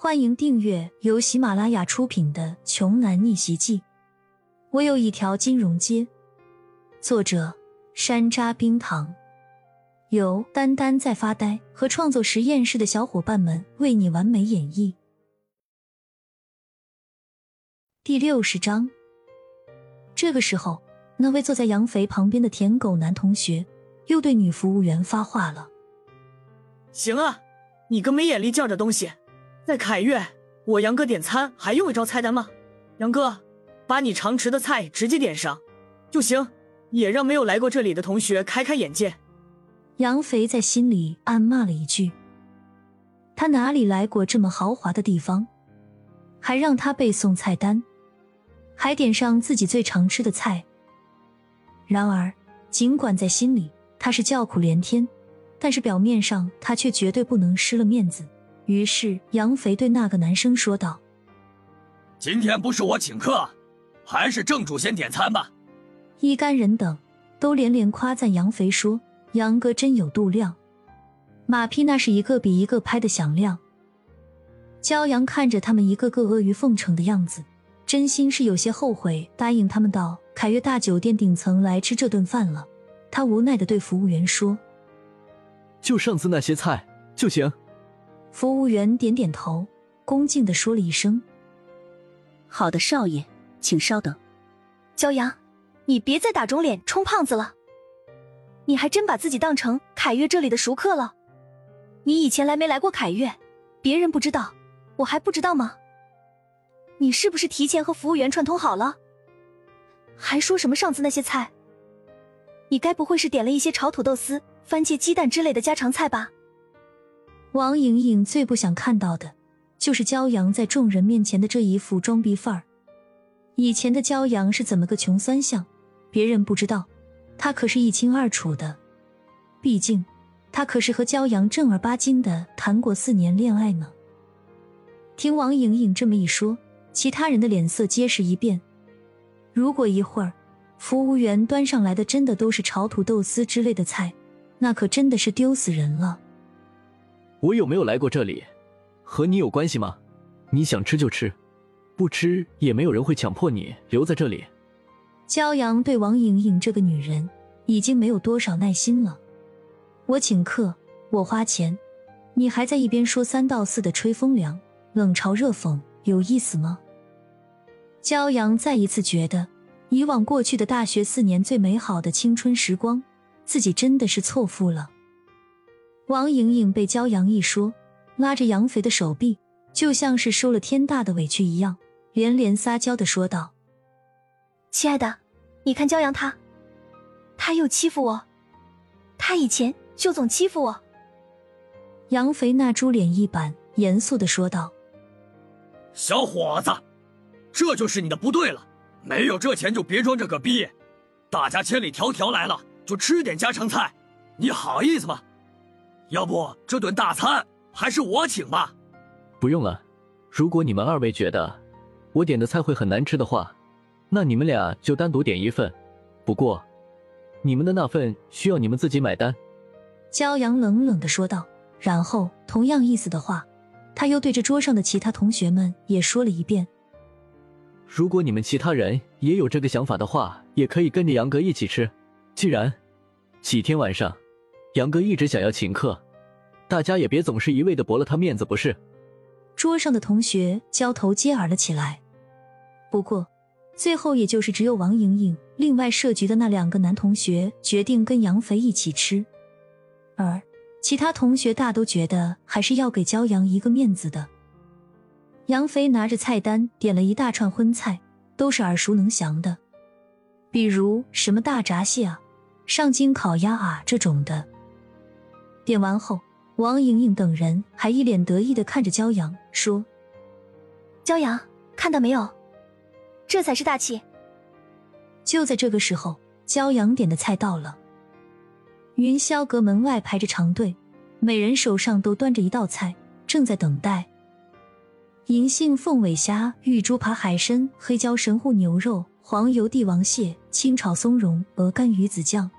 欢迎订阅由喜马拉雅出品的《穷男逆袭记》。我有一条金融街。作者：山楂冰糖，由丹丹在发呆和创作实验室的小伙伴们为你完美演绎。第六十章。这个时候，那位坐在杨肥旁边的舔狗男同学又对女服务员发话了：“行啊，你个没眼力劲儿的东西！”在凯悦，我杨哥点餐还用一招菜单吗？杨哥，把你常吃的菜直接点上就行，也让没有来过这里的同学开开眼界。杨肥在心里暗骂了一句：“他哪里来过这么豪华的地方？还让他背诵菜单，还点上自己最常吃的菜。”然而，尽管在心里他是叫苦连天，但是表面上他却绝对不能失了面子。于是，杨肥对那个男生说道：“今天不是我请客，还是正主先点餐吧。”一干人等都连连夸赞杨肥，说：“杨哥真有度量。”马屁那是一个比一个拍的响亮。骄阳看着他们一个个阿谀奉承的样子，真心是有些后悔答应他们到凯悦大酒店顶层来吃这顿饭了。他无奈的对服务员说：“就上次那些菜就行。”服务员点点头，恭敬的说了一声：“好的，少爷，请稍等。”骄阳，你别再打肿脸充胖子了。你还真把自己当成凯悦这里的熟客了？你以前来没来过凯悦？别人不知道，我还不知道吗？你是不是提前和服务员串通好了？还说什么上次那些菜？你该不会是点了一些炒土豆丝、番茄鸡蛋之类的家常菜吧？王莹莹最不想看到的，就是骄阳在众人面前的这一副装逼范儿。以前的骄阳是怎么个穷酸相，别人不知道，他可是一清二楚的。毕竟，他可是和骄阳正儿八经的谈过四年恋爱呢。听王莹莹这么一说，其他人的脸色皆是一变。如果一会儿服务员端上来的真的都是炒土豆丝之类的菜，那可真的是丢死人了。我有没有来过这里，和你有关系吗？你想吃就吃，不吃也没有人会强迫你留在这里。骄阳对王莹莹这个女人已经没有多少耐心了。我请客，我花钱，你还在一边说三道四的吹风凉，冷嘲热讽，有意思吗？骄阳再一次觉得，以往过去的大学四年最美好的青春时光，自己真的是错付了。王莹莹被骄阳一说，拉着杨肥的手臂，就像是受了天大的委屈一样，连连撒娇的说道：“亲爱的，你看骄阳他，他又欺负我，他以前就总欺负我。”杨肥那猪脸一板，严肃的说道：“小伙子，这就是你的不对了，没有这钱就别装这个逼，大家千里迢迢来了，就吃点家常菜，你好意思吗？”要不这顿大餐还是我请吧。不用了，如果你们二位觉得我点的菜会很难吃的话，那你们俩就单独点一份。不过，你们的那份需要你们自己买单。骄阳冷冷的说道，然后同样意思的话，他又对着桌上的其他同学们也说了一遍。如果你们其他人也有这个想法的话，也可以跟着杨哥一起吃。既然几天晚上。杨哥一直想要请客，大家也别总是一味的驳了他面子，不是？桌上的同学交头接耳了起来。不过，最后也就是只有王莹莹，另外设局的那两个男同学决定跟杨肥一起吃，而其他同学大都觉得还是要给骄阳一个面子的。杨肥拿着菜单点了一大串荤菜，都是耳熟能详的，比如什么大闸蟹啊、上京烤鸭啊这种的。点完后，王莹莹等人还一脸得意的看着骄阳，说：“骄阳，看到没有？这才是大气。”就在这个时候，骄阳点的菜到了。云霄阁门外排着长队，每人手上都端着一道菜，正在等待。银杏凤尾虾、玉猪扒海参、黑椒神户牛肉、黄油帝王蟹、清炒松茸、鹅肝鱼子酱。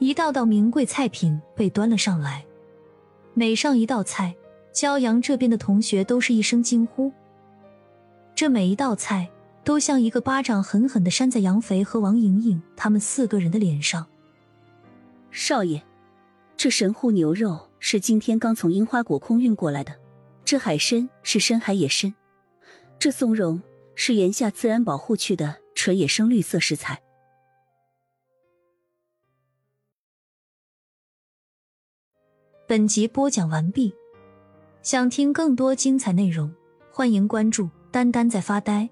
一道道名贵菜品被端了上来，每上一道菜，骄阳这边的同学都是一声惊呼。这每一道菜都像一个巴掌狠狠的扇在杨肥和王莹莹他们四个人的脸上。少爷，这神户牛肉是今天刚从樱花国空运过来的，这海参是深海野参，这松茸是岩下自然保护区的纯野生绿色食材。本集播讲完毕，想听更多精彩内容，欢迎关注。丹丹在发呆。